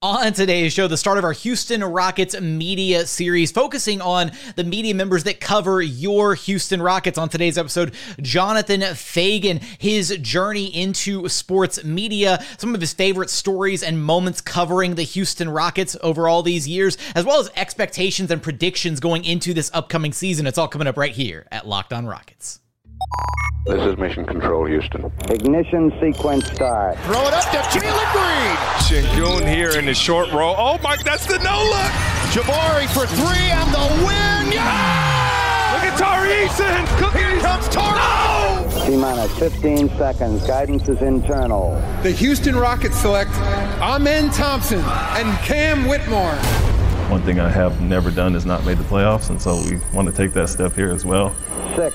On today's show, the start of our Houston Rockets media series, focusing on the media members that cover your Houston Rockets. On today's episode, Jonathan Feigen, his journey into sports media, some of his favorite stories and moments covering the Houston Rockets over all these years, as well as expectations and predictions going into this upcoming season. It's all coming up right here at Locked On Rockets. This is Mission Control, Houston. Ignition sequence start. Throw it up to Jalen Green. Sengun here in the short row. Oh my, that's the no look. Jabari for three and the win. Yeah! Look at Tari Eason. Here he comes Tari. No! T minus 15 seconds. Guidance is internal. The Houston Rockets select Amen Thompson and Cam Whitmore. One thing I have never done is not made the playoffs, and so we want to take that step here as well. Six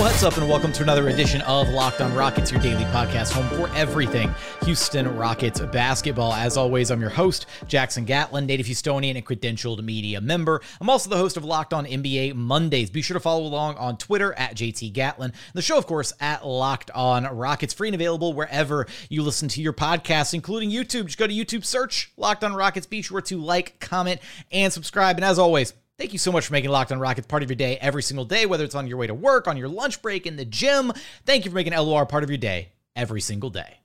What's up, and welcome to another edition of Locked On Rockets, your daily podcast home for everything Houston Rockets basketball. As always, I'm your host, Jackson Gatlin, native Houstonian and credentialed media member. I'm also the host of Locked On NBA Mondays. Be sure to follow along on Twitter at JT Gatlin. The show, of course, at Locked On Rockets, free and available wherever you listen to your podcasts, including YouTube. Just go to YouTube, search Locked On Rockets. Be sure to like, comment, and subscribe. And as always, Thank you so much for making Locked on Rockets part of your day every single day, whether it's on your way to work, on your lunch break, in the gym. Thank you for making LOR part of your day every single day.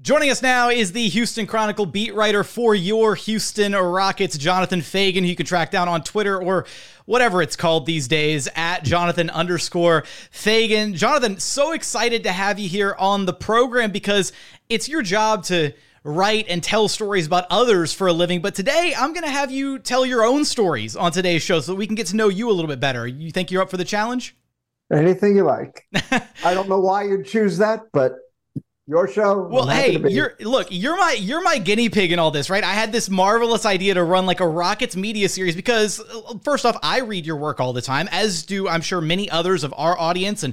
Joining us now is the Houston Chronicle beat writer for your Houston Rockets, Jonathan Feigen, who you can track down on Twitter or whatever it's called these days at Jonathan underscore Feigen. Jonathan, so excited to have you here on the program because it's your job to write and tell stories about others for a living. But today, I'm going to have you tell your own stories on today's show so we can get to know you a little bit better. You think you're up for the challenge? Anything you like. I don't know why you'd choose that, but your show. Well, hey, you're look, you're my you're my guinea pig in all this, right? I had this marvelous idea to run like a Rockets media series because uh, first off, I read your work all the time, as do I'm sure many others of our audience and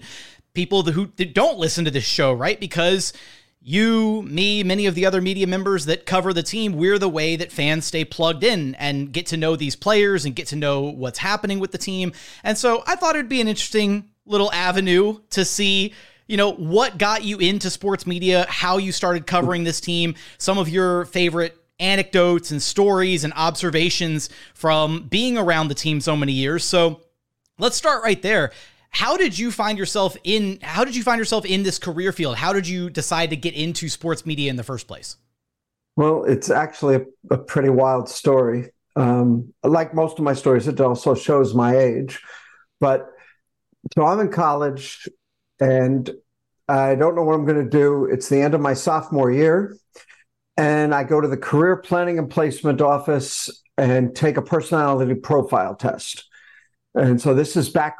people who don't listen to this show, right? Because you, me, many of the other media members that cover the team, we're the way that fans stay plugged in and get to know these players and get to know what's happening with the team. And so I thought it'd be an interesting little avenue to see you know, what got you into sports media, how you started covering this team, some of your favorite anecdotes and stories and observations from being around the team so many years. So let's start right there. How did you find yourself in how did you find yourself in this career field? How did you decide to get into sports media in the first place? Well, it's actually a, a pretty wild story. Um, like most of my stories, it also shows my age. But so I'm in college and I don't know what I'm going to do. It's the end of my sophomore year. And I go to the career planning and placement office and take a personality profile test. And so this is back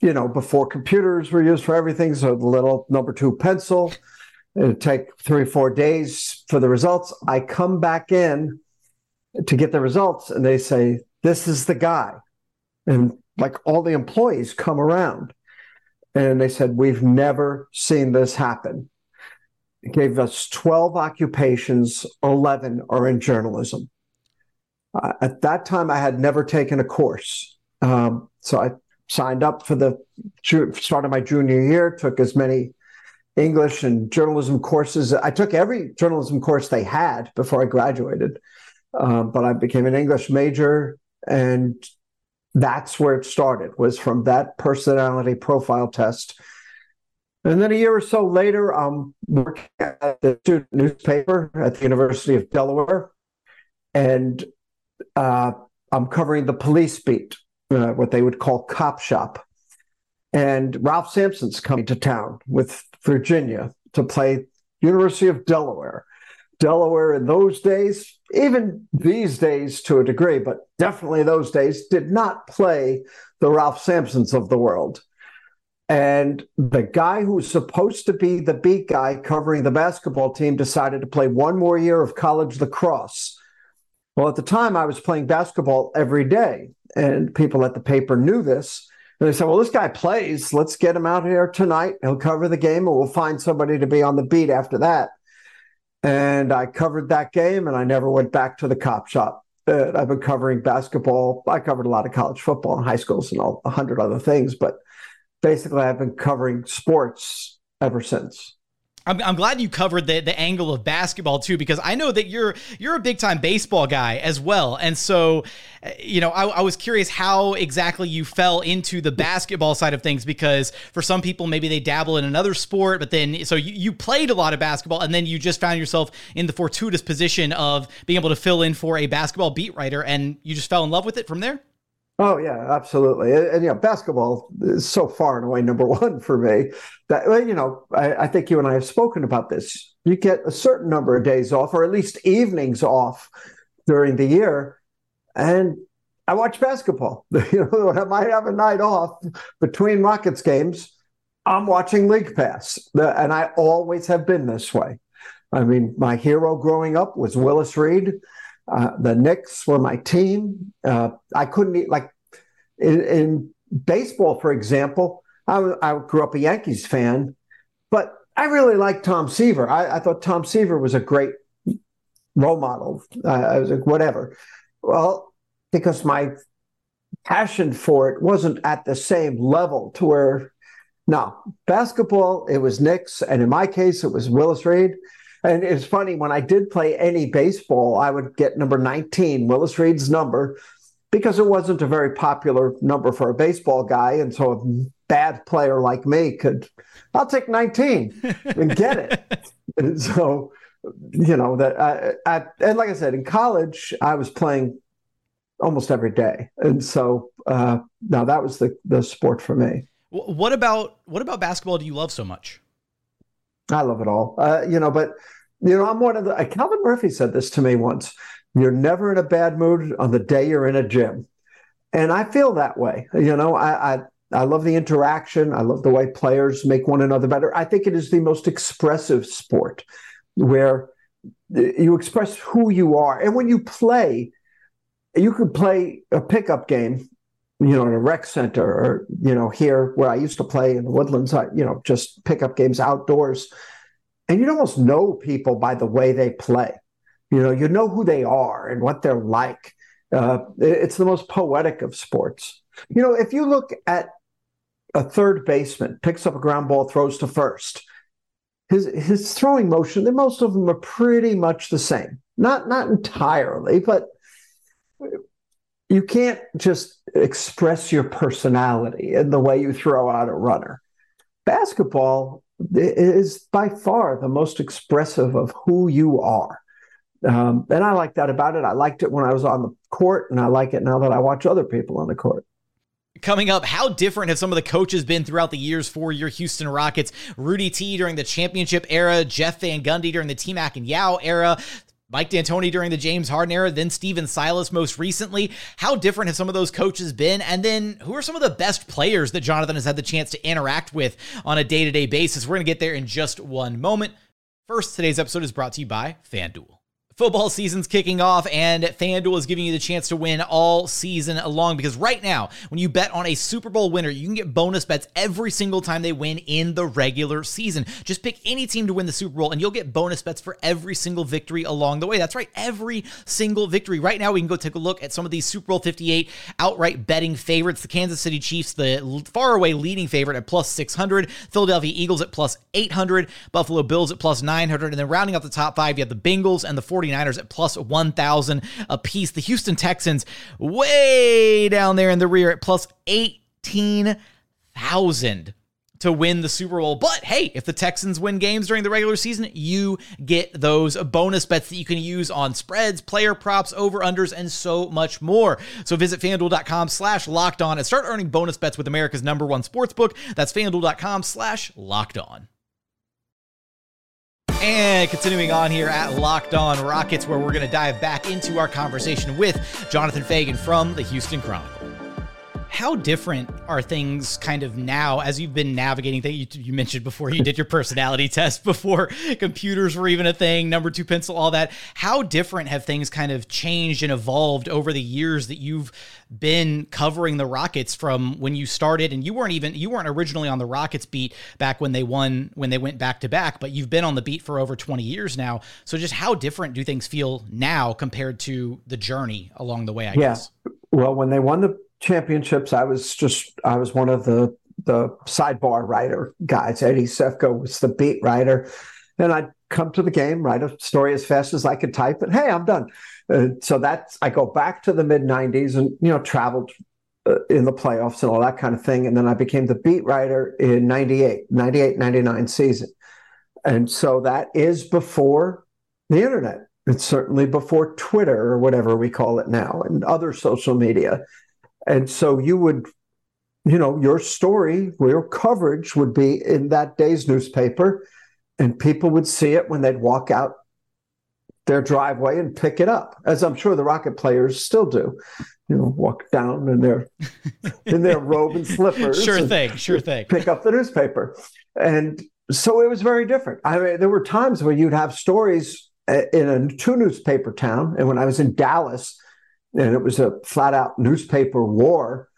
you know, before computers were used for everything. So the little number two pencil, it'd take three four days for the results. I come back in to get the results and they say, This is the guy. And like all the employees come around and they said, We've never seen this happen. It gave us 12 occupations, 11 are in journalism. Uh, at that time, I had never taken a course. Um, so I signed up for the start of my junior year, took as many English and journalism courses. I took every journalism course they had before I graduated, um, but I became an English major, and that's where it started. Was from that personality profile test. And then a year or so later, I'm working at the student newspaper at the University of Delaware, and uh, I'm covering the police beat uh, what they would call cop shop. And Ralph Sampson's coming to town with Virginia to play University of Delaware. Delaware in those days, even these days to a degree, but definitely those days, did not play the Ralph Sampsons of the world. And the guy who was supposed to be the beat guy covering the basketball team decided to play one more year of college lacrosse. Well, at the time, I was playing basketball every day and people at the paper knew this. And they said, well, this guy plays. Let's get him out here tonight. He'll cover the game and we'll find somebody to be on the beat after that. And I covered that game and I never went back to the cop shop. Uh, I've been covering basketball. I covered a lot of college football and high schools and all a hundred other things, but basically, I've been covering sports ever since. I'm, I'm glad you covered the, the angle of basketball too, because I know that you're you're a big time baseball guy as well, and so uh, you know I, I was curious how exactly you fell into the basketball side of things, because for some people maybe they dabble in another sport, but then so you, you played a lot of basketball, and then you just found yourself in the fortuitous position of being able to fill in for a basketball beat writer, and you just fell in love with it from there. Oh yeah, absolutely. And, and, you know, basketball is so far and away number one for me. That you know, I, I, think you and I have spoken about this. You get a certain number of days off, or at least evenings off during the year, and I watch basketball. You know, when I might have a night off between Rockets games, I'm watching League Pass, and I always have been this way. I mean, my hero growing up was Willis Reed. Uh, the Knicks were my team. Uh, I couldn't eat, like in, in, baseball, for example. I, I, grew up a Yankees fan, but I really liked Tom Seaver. I, I thought Tom Seaver was a great role model. Uh, I was like, whatever. Well, because my passion for it wasn't at the same level to where now basketball it was Knicks, and in my case it was Willis Reed. And it's funny when I did play any baseball, I would get number 19, Willis Reed's number, because it wasn't a very popular number for a baseball guy. And so a bad player like me could, I'll take 19 and get it. and so, you know, that I, I, and like I said, in college, I was playing almost every day. And so, uh, now that was the, the sport for me. What about, what about basketball do you love so much? I love it all. Uh, you know, but you know, I'm one of the. Uh, Calvin Murphy said this to me once. You're never in a bad mood on the day you're in a gym, and I feel that way. You know, I, I I love the interaction. I love the way players make one another better. I think it is the most expressive sport where you express who you are. And when you play, you can play a pickup game you know, in a rec center or, you know, here where I used to play in the woodlands, I, you know, just pick up games outdoors. And you'd almost know people by the way they play. You know, you know who they are and what they're like. Uh, it's the most poetic of sports. You know, if you look at a third baseman, picks up a ground ball, throws to first, his his throwing motion, most of them are pretty much the same. Not not entirely, but you can't just express your personality in the way you throw out a runner. Basketball is by far the most expressive of who you are. Um, and I like that about it. I liked it when I was on the court, and I like it now that I watch other people on the court. Coming up, how different have some of the coaches been throughout the years for your Houston Rockets? Rudy T during the championship era, Jeff Van Gundy during the T Mac and Yao era, Mike D'Antoni during the James Harden era, then Stephen Silas most recently. How different have some of those coaches been? And then who are some of the best players that Jonathan has had the chance to interact with on a day to day basis? We're going to get there in just one moment. First, today's episode is brought to you by FanDuel. Football season's kicking off, and FanDuel is giving you the chance to win all season long because right now, when you bet on a Super Bowl winner, you can get bonus bets every single time they win in the regular season. Just pick any team to win the Super Bowl, and you'll get bonus bets for every single victory along the way. That's right, every single victory. Right now, we can go take a look at some of these Super Bowl 58 outright betting favorites. The Kansas City Chiefs, the far away leading favorite at plus 600, Philadelphia Eagles at plus 800, Buffalo Bills at plus 900, and then rounding out the top five, you have the Bengals and the 40 49ers at plus 1,000 a piece. The Houston Texans way down there in the rear at plus 18,000 to win the Super Bowl. But hey, if the Texans win games during the regular season, you get those bonus bets that you can use on spreads, player props, over-unders, and so much more. So visit fanduel.com slash locked on and start earning bonus bets with America's number one sportsbook. That's fanduel.com slash locked on. And continuing on here at Locked On Rockets, where we're going to dive back into our conversation with Jonathan Feigen from the Houston Chronicle. How different are things kind of now as you've been navigating things? You, you, mentioned before you did your personality test before computers were even a thing, number two pencil, all that. How different have things kind of changed and evolved over the years that you've been covering the Rockets from when you started? And you weren't even, you weren't originally on the Rockets beat back when they won, when they went back to back, but you've been on the beat for over 20 years now. So just how different do things feel now compared to the journey along the way, I yeah. guess? Well, when they won the championships, I was just I was one of the the sidebar writer guys. Eddie Sefko was the beat writer, and I'd come to the game, write a story as fast as I could type, and hey, I'm done. Uh, so that's I go back to the mid '90s and you know traveled uh, in the playoffs and all that kind of thing, and then I became the beat writer in '98, '98, '99 season, and so that is before the internet. It's certainly before Twitter or whatever we call it now, and other social media. And so you would, you know, your story, your coverage would be in that day's newspaper, and people would see it when they'd walk out their driveway and pick it up, as I'm sure the Rocket players still do. You know, walk down in their in their robe and slippers. Sure thing, sure thing. Pick up the newspaper, and so it was very different. I mean, there were times where you'd have stories uh, in a two newspaper town, and when I was in Dallas, and it was a flat out newspaper war.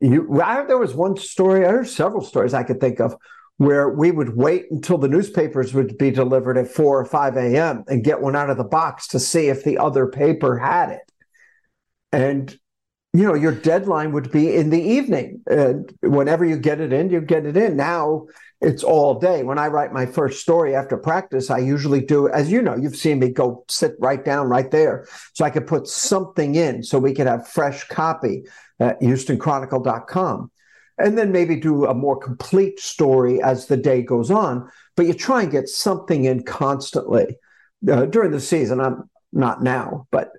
You, I, there was one story, there's several stories I could think of where we would wait until the newspapers would be delivered at 4 or 5 a.m. and get one out of the box to see if the other paper had it. And, you know, your deadline would be in the evening. And whenever you get it in, you get it in. Now it's all day. When I write my first story after practice, I usually do, as you know, you've seen me go sit right down right there. So I could put something in so we could have fresh copy at HoustonChronicle.com. And then maybe do a more complete story as the day goes on. But you try and get something in constantly uh, during the season. I'm not now, but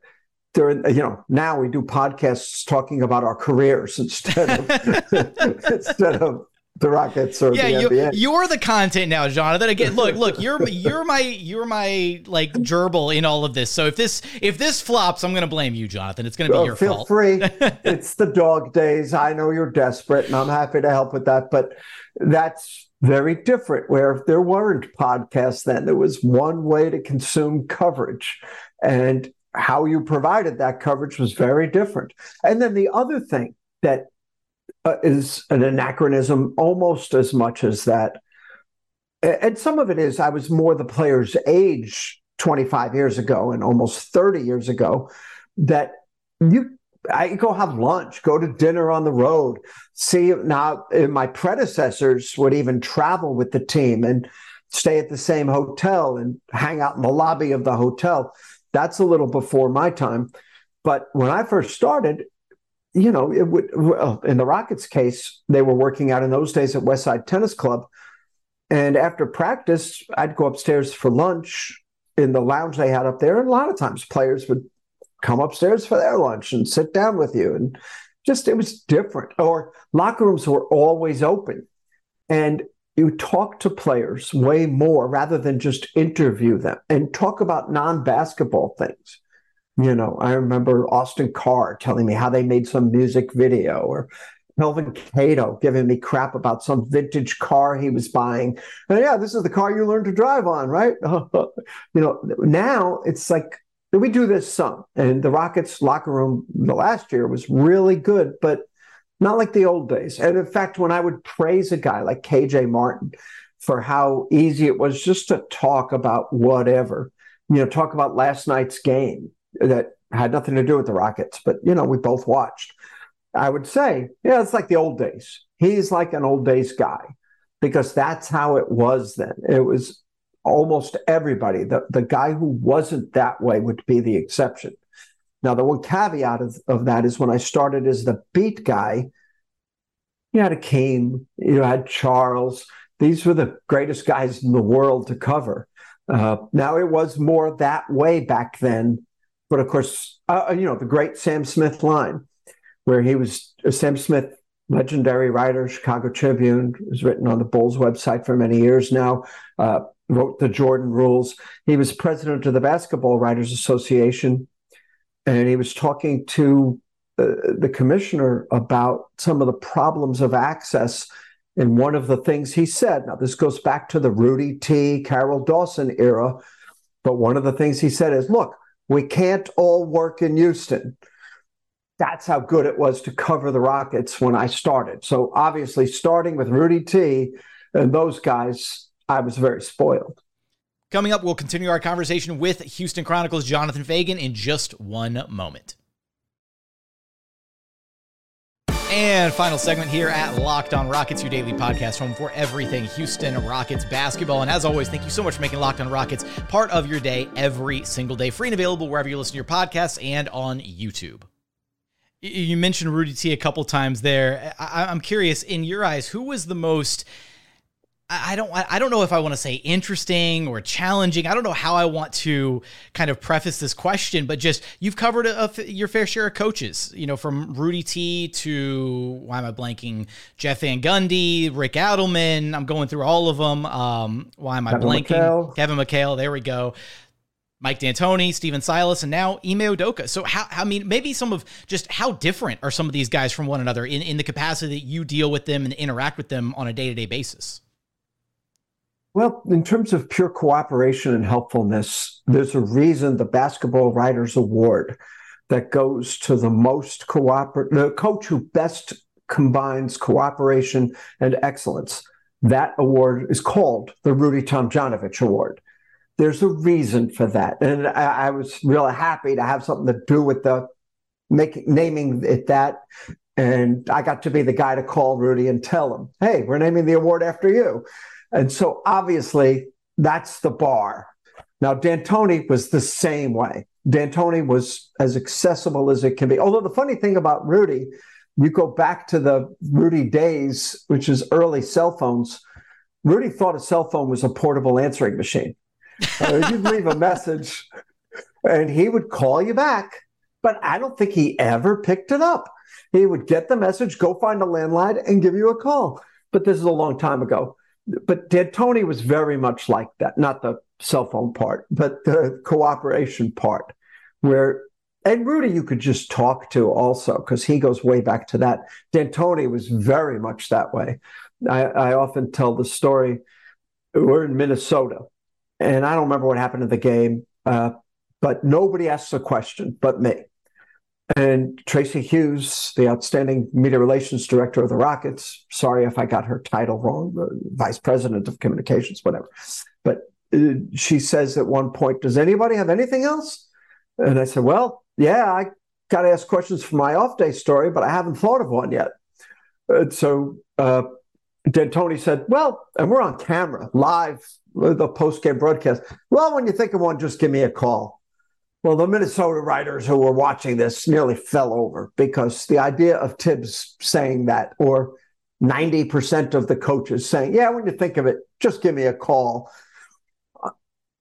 during you know now we do podcasts talking about our careers instead of instead of the Rockets or yeah, the you. You're the content now, Jonathan. Again, look, look, you're you're my you're my like gerbil in all of this. So if this if this flops, I'm going to blame you, Jonathan. It's going to be your feel fault. Feel free. it's the dog days. I know you're desperate, and I'm happy to help with that. But that's very different. Where there weren't podcasts then, there was one way to consume coverage, and how you provided that coverage was very different. And then the other thing that uh, is an anachronism almost as much as that. And some of it is I was more the player's age 25 years ago and almost 30 years ago that you I go have lunch, go to dinner on the road. See now my predecessors would even travel with the team and stay at the same hotel and hang out in the lobby of the hotel. That's a little before my time. But when I first started, you know, it would, well, in the Rockets case, they were working out in those days at Westside Tennis Club. And after practice, I'd go upstairs for lunch in the lounge they had up there. And a lot of times players would come upstairs for their lunch and sit down with you. And just, it was different. Or locker rooms were always open. And you talk to players way more rather than just interview them and talk about non basketball things. You know, I remember Austin Carr telling me how they made some music video or Kelvin Cato giving me crap about some vintage car he was buying. And yeah, this is the car you learned to drive on, right? you know, now it's like we do this some. And the Rockets locker room the last year was really good, but not like the old days. And in fact, when I would praise a guy like KJ Martin for how easy it was just to talk about whatever, you know, talk about last night's game that had nothing to do with the Rockets, but you know, we both watched. I would say, yeah, it's like the old days. He's like an old days guy because that's how it was then. It was almost everybody. The, the guy who wasn't that way would be the exception. Now, the one caveat of, of that is when I started as the beat guy, you had Hakeem, you had Charles. These were the greatest guys in the world to cover. Uh, now, it was more that way back then but of course, uh, uh, you know, the great Sam Smith line, where he was uh, Sam Smith, legendary writer, Chicago Tribune, was written on the Bulls website for many years now, uh, wrote the Jordan rules. He was president of the Basketball Writers Association, and he was talking to uh, the commissioner about some of the problems of access. And one of the things he said, now this goes back to the Rudy T, Carroll Dawson era, but one of the things he said is, look, we can't all work in Houston. That's how good it was to cover the Rockets when I started. So obviously, starting with Rudy T and those guys, I was very spoiled. Coming up, we'll continue our conversation with Houston Chronicles Jonathan Feigen in just one moment. And final segment here at Locked On Rockets, your daily podcast home for everything Houston Rockets basketball. And as always, thank you so much for making Locked On Rockets part of your day every single day, free and available wherever you listen to your podcasts and on YouTube. You mentioned Rudy T a couple times there. I- am curious, in your eyes, who was the most I don't I don't know if I want to say interesting or challenging. I don't know how I want to kind of preface this question, but just you've covered a, a, your fair share of coaches, you know, from Rudy T to why am I blanking? Jeff Van Gundy, Rick Adelman. I'm going through all of them. Um, why am I Kevin blanking? McHale. Kevin McHale. There we go. Mike D'Antoni, Stephen Silas, and now Ime Udoka. So how I mean, maybe some of just how different are some of these guys from one another in, in the capacity that you deal with them and interact with them on a day-to-day basis? Well, in terms of pure cooperation and helpfulness, there's a reason the Basketball Writers Award that goes to the most cooperate, the coach who best combines cooperation and excellence. That award is called the Rudy Tomjanovich Award. There's a reason for that, and I, I was really happy to have something to do with the making naming it that. And I got to be the guy to call Rudy and tell him, "Hey, we're naming the award after you." And so obviously that's the bar. Now, D'Antoni was the same way. D'Antoni was as accessible as it can be. Although the funny thing about Rudy, you go back to the Rudy days, which is early cell phones. Rudy thought a cell phone was a portable answering machine. Uh, you'd leave a message and he would call you back, but I don't think he ever picked it up. He would get the message, go find a landline, and give you a call. But this is a long time ago but D'Antoni was very much like that, not the cell phone part, but the cooperation part, where and Rudy you could just talk to also because he goes way back to that. D'Antoni was very much that way. I, I often tell the story. We're in Minnesota, and I don't remember what happened in the game, uh, but nobody asks a question but me. And Tracy Hughes, the outstanding media relations director of the Rockets, sorry if I got her title wrong, vice president of communications, whatever. But uh, she says at one point, Does anybody have anything else? And I said, Well, yeah, I got to ask questions for my off day story, but I haven't thought of one yet. And so uh, D'Antoni said, Well, and we're on camera, live, the post game broadcast. Well, when you think of one, just give me a call. Well, the Minnesota writers who were watching this nearly fell over because the idea of Thibs saying that, or 90% of the coaches saying, Yeah, when you think of it, just give me a call. Uh,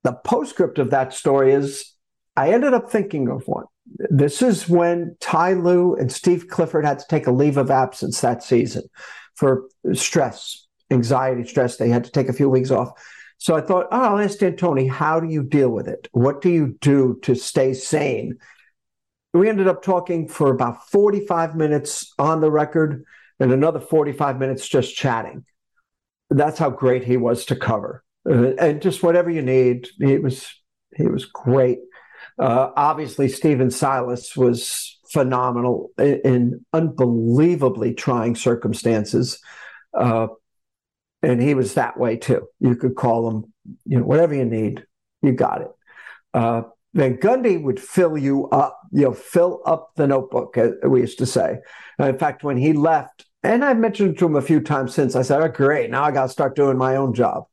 the postscript of that story is I ended up thinking of one. This is when Ty Lue and Steve Clifford had to take a leave of absence that season for stress, anxiety, stress. They had to take a few weeks off. So I thought, oh, I'll ask D'Antoni, how do you deal with it? What do you do to stay sane? We ended up talking for about 45 minutes on the record and another 45 minutes just chatting. That's how great he was to cover. Uh, and just whatever you need, he was he was great. Uh, obviously, Stephen Silas was phenomenal in, in unbelievably trying circumstances. Uh, and he was that way too. You could call him, you know, whatever you need, you got it. Uh, Van Gundy would fill you up, you know, fill up the notebook, as we used to say. in fact, when he left, and I've mentioned to him a few times since, I said, oh, great, now I got to start doing my own job.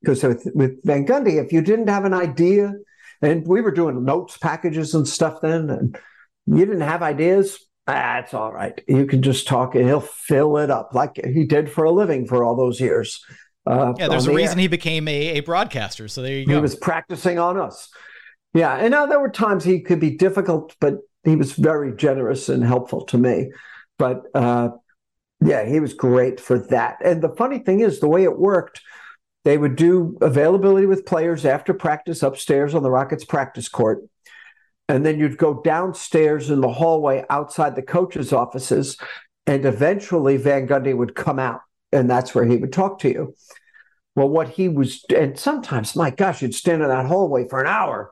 Because with, with Van Gundy, if you didn't have an idea, and we were doing notes packages and stuff then, and you didn't have ideas, that's all right. You can just talk and he'll fill it up like he did for a living for all those years. Uh, yeah, there's a the reason air. he became a, a broadcaster. So there you go. He was practicing on us. Yeah. And now there were times he could be difficult, but he was very generous and helpful to me. But uh, yeah, he was great for that. And the funny thing is, the way it worked, they would do availability with players after practice upstairs on the Rockets practice court. And then you'd go downstairs in the hallway outside the coach's offices, and eventually Van Gundy would come out, and that's where he would talk to you. Well, what he was, and sometimes, my gosh, you'd stand in that hallway for an hour.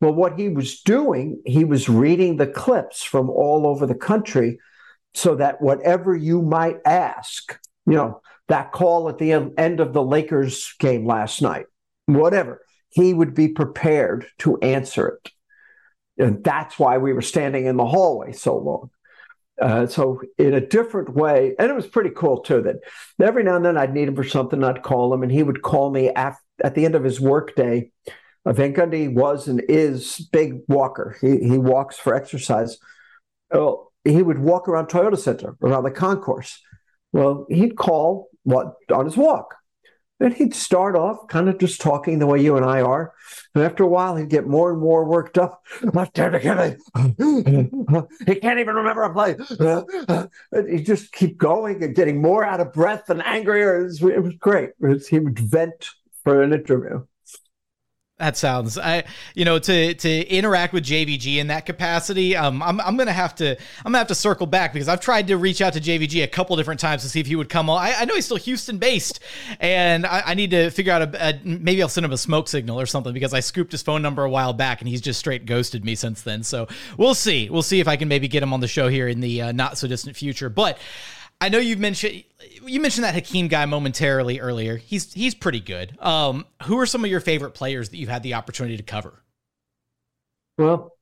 Well, what he was doing, he was reading the clips from all over the country so that whatever you might ask, you know, that call at the end of the Lakers game last night, whatever, he would be prepared to answer it. And that's why we were standing in the hallway so long. Uh, so in a different way, and it was pretty cool too. That every now and then I'd need him for something, I'd call him, and he would call me at the end of his workday. Uh, Van Gundy was and is big walker. He he walks for exercise. Well, he would walk around Toyota Center, around the concourse. Well, he'd call what on his walk. And he'd start off kind of just talking the way you and I are. And after a while, he'd get more and more worked up. He can't even remember a play. He'd just keep going and getting more out of breath and angrier. It was, it was great. It was, he would vent for an interview. That sounds I you know to to interact with JVG in that capacity. Um, I'm I'm gonna have to I'm gonna have to circle back because I've tried to reach out to JVG a couple different times to see if he would come on. I, I know he's still Houston based, and I, I need to figure out a, a, maybe I'll send him a smoke signal or something because I scooped his phone number a while back and he's just straight ghosted me since then. So we'll see. We'll see if I can maybe get him on the show here in the uh, not so distant future. But I know you've mentioned you mentioned that Hakeem guy momentarily earlier. He's he's pretty good. Um, who are some of your favorite players that you've had the opportunity to cover? Well,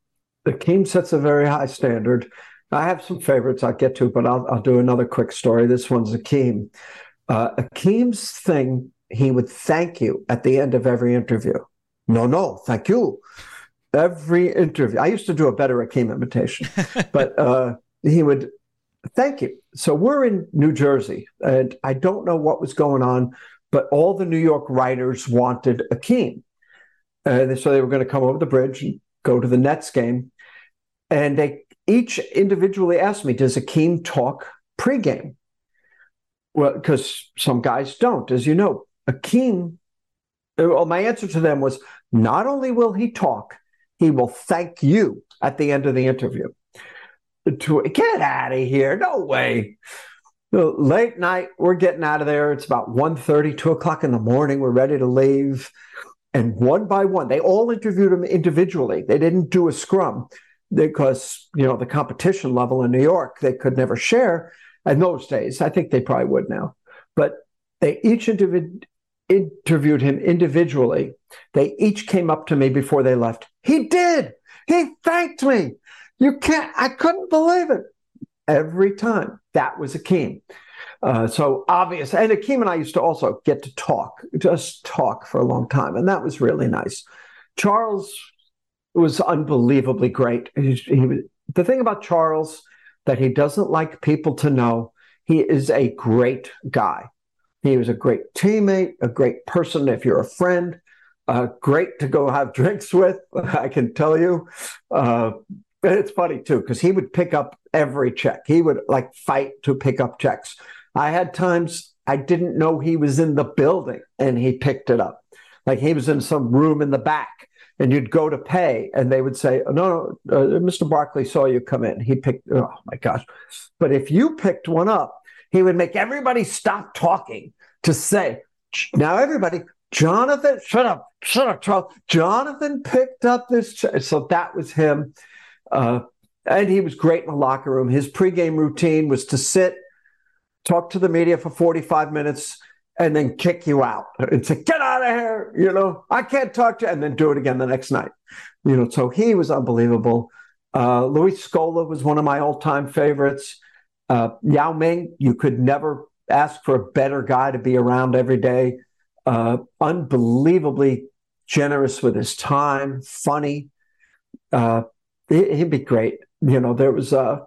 Hakeem sets a very high standard. I have some favorites I'll get to, but I'll, I'll do another quick story. This one's Hakeem. Uh, Hakeem's thing, he would thank you at the end of every interview. No, no, thank you. Every interview. I used to do a better Hakeem imitation, but uh, he would Thank you. So we're in New Jersey, and I don't know what was going on, but all the New York writers wanted Hakeem. And so they were going to come over the bridge and go to the Nets game. And they each individually asked me, Does Hakeem talk pregame? Well, because some guys don't, as you know. Hakeem, well, my answer to them was not only will he talk, he will thank you at the end of the interview to get out of here. No way. Late night, we're getting out of there. It's about 1.30, 2 o'clock in the morning. We're ready to leave. And one by one, they all interviewed him individually. They didn't do a scrum because, you know, the competition level in New York, they could never share in those days. I think they probably would now. But they each individ- interviewed him individually. They each came up to me before they left. He did. He thanked me. You can't, I couldn't believe it. Every time that was Hakeem. Uh, so obvious. And Hakeem and I used to also get to talk, just talk for a long time. And that was really nice. Charles was unbelievably great. He, he, the thing about Charles that he doesn't like people to know, he is a great guy. He was a great teammate, a great person if you're a friend, uh, great to go have drinks with, I can tell you. Uh, it's funny too because he would pick up every check. He would like fight to pick up checks. I had times I didn't know he was in the building and he picked it up. Like he was in some room in the back and you'd go to pay and they would say, oh, no, no, uh, Mr. Barkley saw you come in. He picked, oh my gosh. But if you picked one up, he would make everybody stop talking to say, now everybody, Jonathan, shut up, shut up, Charles. Jonathan picked up this. So that was him. Uh, and he was great in the locker room. His pregame routine was to sit, talk to the media for 45 minutes, and then kick you out and say, get out of here. You know, I can't talk to you, and then do it again the next night. You know, so he was unbelievable. Uh, Luis Scola was one of my all time favorites. Uh, Yao Ming, you could never ask for a better guy to be around every day. Uh, unbelievably generous with his time, funny. Uh, he'd be great. You know, there was a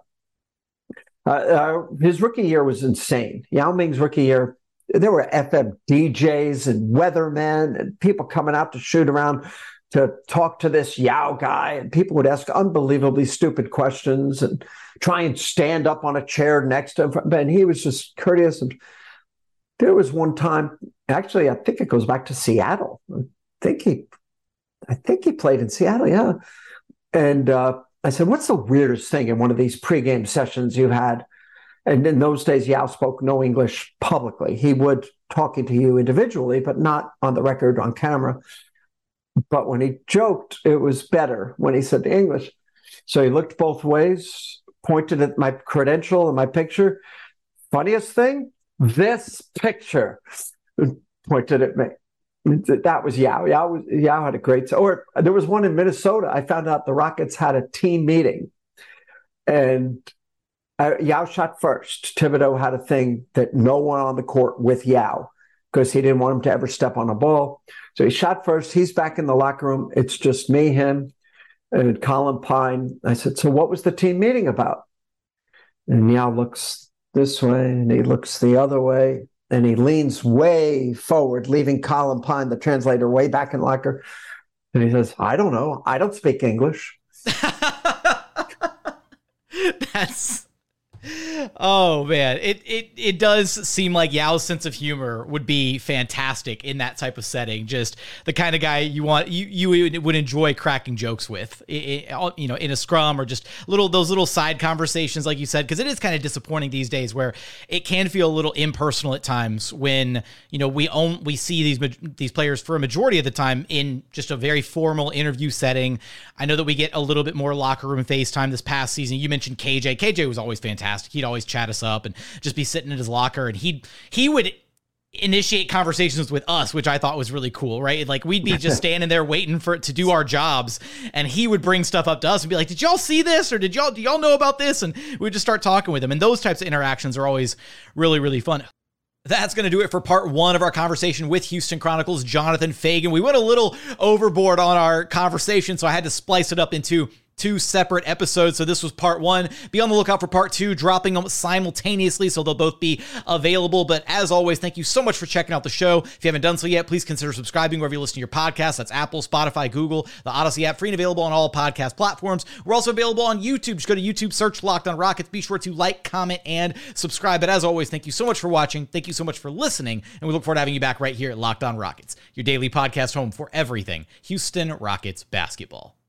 uh, uh, his rookie year was insane. Yao Ming's rookie year, there were FM DJs and weathermen and people coming out to shoot around to talk to this Yao guy, and people would ask unbelievably stupid questions and try and stand up on a chair next to him. And he was just courteous. And there was one time, actually, I think it goes back to Seattle. I think he, I think he played in Seattle. Yeah, and uh, I said, "What's the weirdest thing in one of these pregame sessions you've had?" And in those days, Yao spoke no English publicly. He would talking to you individually, but not on the record on camera. But when he joked, it was better when he said the English. So he looked both ways, pointed at my credential and my picture. Funniest thing, this picture pointed at me. That was Yao. Yao, was, Yao had a great. Or there was one in Minnesota. I found out the Rockets had a team meeting, and uh, Yao shot first. Thibodeau had a thing that no one on the court with Yao because he didn't want him to ever step on a ball. So he shot first. He's back in the locker room. It's just me, him, and Colin Pine. I said, So what was the team meeting about? And Yao looks this way and he looks the other way and he leans way forward, leaving Colin Pine, the translator, way back in locker. And he says, I don't know. I don't speak English. That's oh man, it, it it does seem like Yao's sense of humor would be fantastic in that type of setting. Just the kind of guy you want you you would enjoy cracking jokes with, it, it, you know, in a scrum or just little those little side conversations, like you said, because it is kind of disappointing these days where it can feel a little impersonal at times when you know we own we see these these players for a majority of the time in just a very formal interview setting. I know that we get a little bit more locker room FaceTime this past season. You mentioned KJ. KJ was always fantastic. He'd always chat us up and just be sitting in his locker and he he would initiate conversations with us, which I thought was really cool, right? Like we'd be just standing there waiting for it to do our jobs, and he would bring stuff up to us and be like, "Did y'all see this? Or did y'all do y'all know about this?" And we'd just start talking with him. And those types of interactions are always really really fun. That's going to do it for part one of our conversation with Houston Chronicles Jonathan Feigen. We went a little overboard on our conversation, so I had to splice it up into two separate episodes. So this was part one. Be on the lookout for part two, dropping them simultaneously. So they'll both be available. But as always, thank you so much for checking out the show. If you haven't done so yet, please consider subscribing wherever you listen to your podcast. That's Apple, Spotify, Google, the Odyssey app, free and available on all podcast platforms. We're also available on YouTube. Just go to YouTube, search Locked on Rockets. Be sure to like, comment, and subscribe. But as always, thank you so much for watching. Thank you so much for listening. And we look forward to having you back right here at Locked on Rockets, your daily podcast home for everything Houston Rockets basketball.